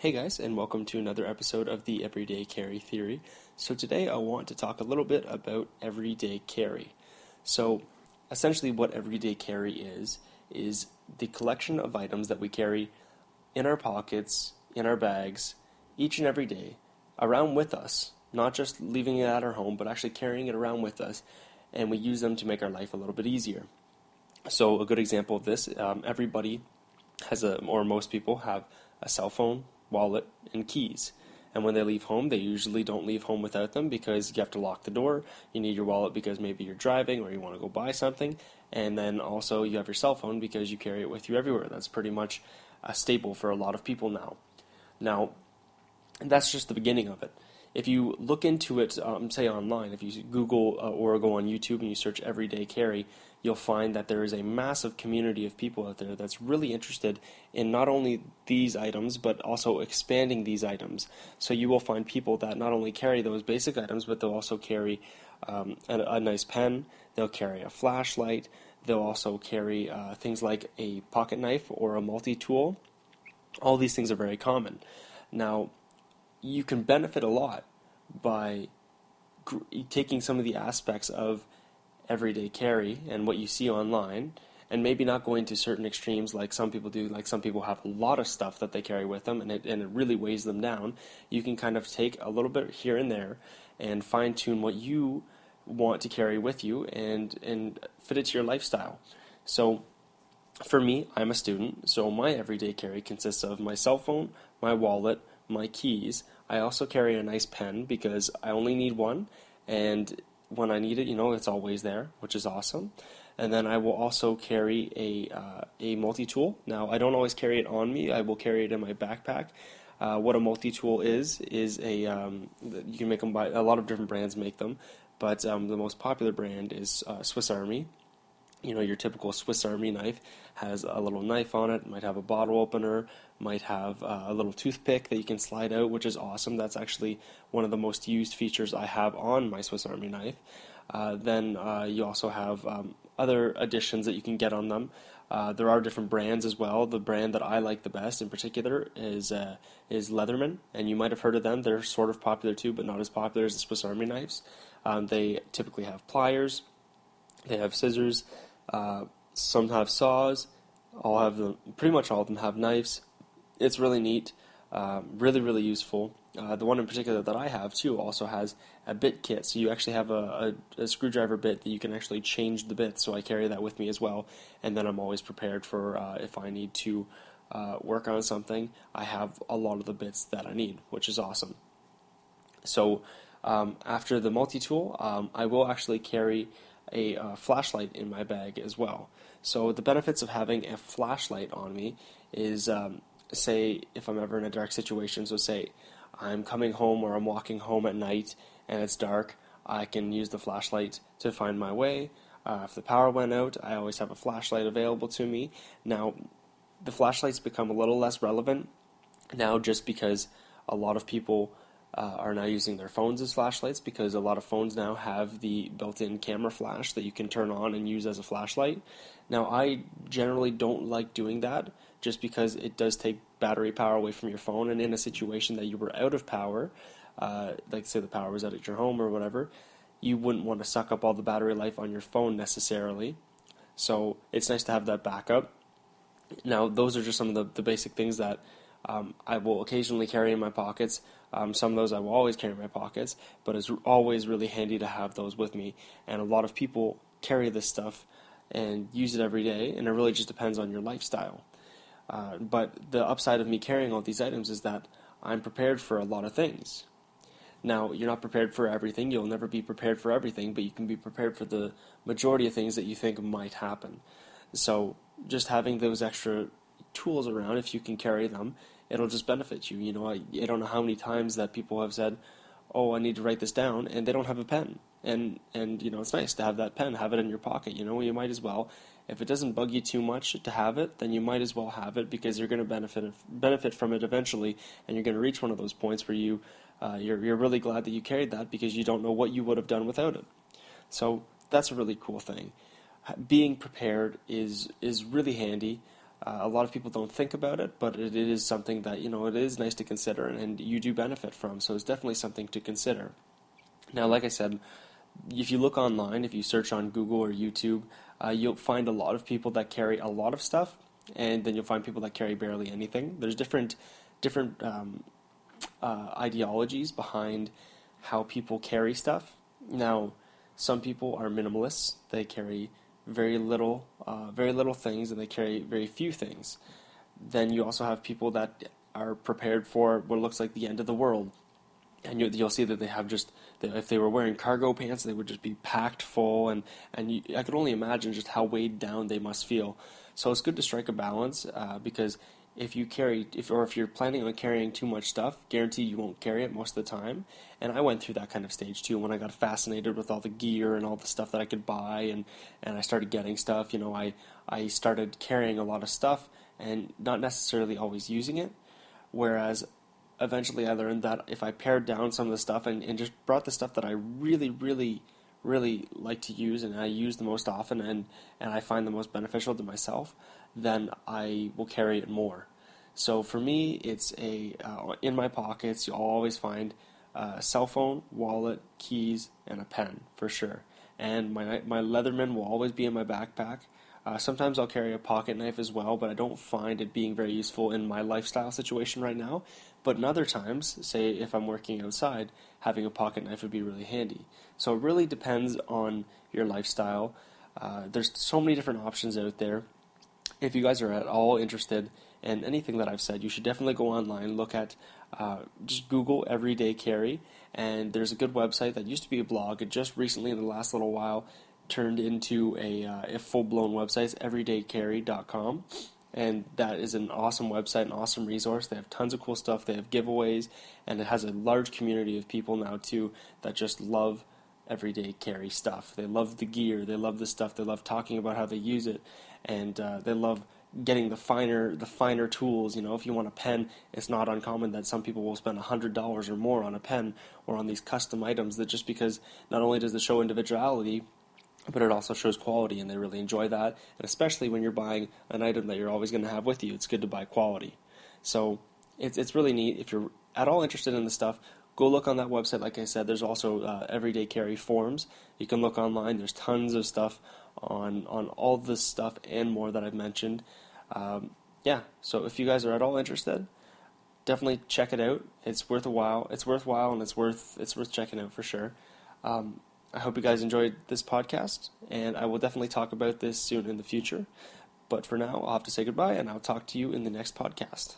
Hey guys, and welcome to another episode of the Everyday Carry Theory. So, today I want to talk a little bit about everyday carry. So, essentially, what everyday carry is, is the collection of items that we carry in our pockets, in our bags, each and every day, around with us, not just leaving it at our home, but actually carrying it around with us, and we use them to make our life a little bit easier. So, a good example of this um, everybody has a, or most people have a cell phone wallet, and keys. And when they leave home, they usually don't leave home without them because you have to lock the door. You need your wallet because maybe you're driving or you want to go buy something. And then also you have your cell phone because you carry it with you everywhere. That's pretty much uh, a staple for a lot of people now. Now, that's just the beginning of it. If you look into it, um, say online, if you Google uh, or go on YouTube and you search everyday carry, you'll find that there is a massive community of people out there that's really interested in not only these items but also expanding these items. So you will find people that not only carry those basic items but they'll also carry um, a, a, nice pen, they'll carry a flashlight, they'll also carry uh, things like a pocket knife or a multi tool. All these things are very common. Now, you can benefit a lot by gr- taking some of the aspects of everyday carry and what you see online, and maybe not going to certain extremes like some people do. Like some people have a lot of stuff that they carry with them, and it and it really weighs them down. You can kind of take a little bit here and there, and fine tune what you want to carry with you, and and fit it to your lifestyle. So. For me, I'm a student, so my everyday carry consists of my cell phone, my wallet, my keys. I also carry a nice pen because I only need one, and when I need it, you know, it's always there, which is awesome. And then I will also carry a uh, a multi tool. Now I don't always carry it on me. I will carry it in my backpack. Uh, what a multi tool is is a um, you can make them by a lot of different brands make them, but um, the most popular brand is uh, Swiss Army. You know, your typical Swiss Army knife has a little knife on it. Might have a bottle opener, might have uh, a little toothpick that you can slide out, which is awesome. That's actually one of the most used features I have on my Swiss Army knife. Uh, then uh, you also have um, other additions that you can get on them. Uh, there are different brands as well. The brand that I like the best, in particular, is uh, is Leatherman, and you might have heard of them. They're sort of popular too, but not as popular as the Swiss Army knives. Um, they typically have pliers, they have scissors, uh, some have saws. All have them. Pretty much all of them have knives it's really neat, um, really really useful. Uh, the one in particular that I have too also has a bit kit, so you actually have a, a, a, screwdriver bit that you can actually change the bit. So I carry that with me as well, and then I'm always prepared for uh, if I need to uh, work on something. I have a lot of the bits that I need, which is awesome. So um, after the multi tool, um, I will actually carry a uh, flashlight in my bag as well. So the benefits of having a flashlight on me is um, say if I'm ever in a dark situation, so say I'm coming home or I'm walking home at night and it's dark, I can use the flashlight to find my way. Uh, if the power went out, I always have a flashlight available to me. Now, the flashlights become a little less relevant now just because a lot of people uh, are now using their phones as flashlights because a lot of phones now have the built in camera flash that you can turn on and use as a flashlight. Now, I generally don't like doing that just because it does take battery power away from your phone. And in a situation that you were out of power, uh, like say the power was out at your home or whatever, you wouldn't want to suck up all the battery life on your phone necessarily. So it's nice to have that backup. Now, those are just some of the, the basic things that um, I will occasionally carry in my pockets. Um, some of those I will always carry in my pockets, but it's always really handy to have those with me. And a lot of people carry this stuff and use it every day, and it really just depends on your lifestyle. Uh, but the upside of me carrying all these items is that I'm prepared for a lot of things. Now, you're not prepared for everything, you'll never be prepared for everything, but you can be prepared for the majority of things that you think might happen. So, just having those extra tools around, if you can carry them, it'll just benefit you. You know, I, I don't know how many times that people have said, "Oh, I need to write this down," and they don't have a pen. And and you know, it's nice to have that pen, have it in your pocket. You know, you might as well if it doesn't bug you too much to have it, then you might as well have it because you're going to benefit benefit from it eventually, and you're going to reach one of those points where you uh, you're you're really glad that you carried that because you don't know what you would have done without it. So that's a really cool thing. Being prepared is is really handy. Uh, a lot of people don't think about it, but it is something that you know it is nice to consider, and, and you do benefit from. So it's definitely something to consider. Now, like I said, if you look online, if you search on Google or YouTube, uh, you'll find a lot of people that carry a lot of stuff, and then you'll find people that carry barely anything. There's different different um, uh, ideologies behind how people carry stuff. Now, some people are minimalists; they carry very little, uh, very little things, and they carry very few things. Then you also have people that are prepared for what looks like the end of the world, and you, will see that they have just if they were wearing cargo pants, they would just be packed full, and and you, I could only imagine just how weighed down they must feel. So it's good to strike a balance uh, because if you carry if or if you're planning on carrying too much stuff, guarantee you won't carry it most of the time. And I went through that kind of stage too when I got fascinated with all the gear and all the stuff that I could buy and and I started getting stuff, you know, I I started carrying a lot of stuff and not necessarily always using it. Whereas eventually I learned that if I pared down some of the stuff and, and just brought the stuff that I really, really, really like to use and I use the most often and, and I find the most beneficial to myself, then I will carry it more. So for me, it's a uh, in my pockets. You'll always find a cell phone, wallet, keys, and a pen for sure. And my my Leatherman will always be in my backpack. Uh, sometimes I'll carry a pocket knife as well, but I don't find it being very useful in my lifestyle situation right now. But in other times, say if I'm working outside, having a pocket knife would be really handy. So it really depends on your lifestyle. Uh, there's so many different options out there if you guys are at all interested in anything that I've said, you should definitely go online, look at, uh, just Google Everyday Carry, and there's a good website that used to be a blog. It just recently, in the last little while, turned into a, uh, a full blown website. It's everydaycarry.com. And that is an awesome website, an awesome resource. They have tons of cool stuff. They have giveaways, and it has a large community of people now too that just love everyday carry stuff. They love the gear. They love the stuff. They love talking about how they use it and uh, they love getting the finer the finer tools. You know, if you want a pen, it's not uncommon that some people will spend a hundred dollars or more on a pen or on these custom items. That just because not only does it show individuality, but it also shows quality, and they really enjoy that. And especially when you're buying an item that you're always going to have with you, it's good to buy quality. So it's it's really neat. If you're at all interested in the stuff, go look on that website. Like I said, there's also uh, everyday carry forums. You can look online. There's tons of stuff on on all this stuff and more that I've mentioned. Um, yeah, so if you guys are at all interested, definitely check it out. It's worth a while. It's worthwhile and it's worth it's worth checking out for sure. Um, I hope you guys enjoyed this podcast, and I will definitely talk about this soon in the future. But for now, I'll have to say goodbye, and I'll talk to you in the next podcast.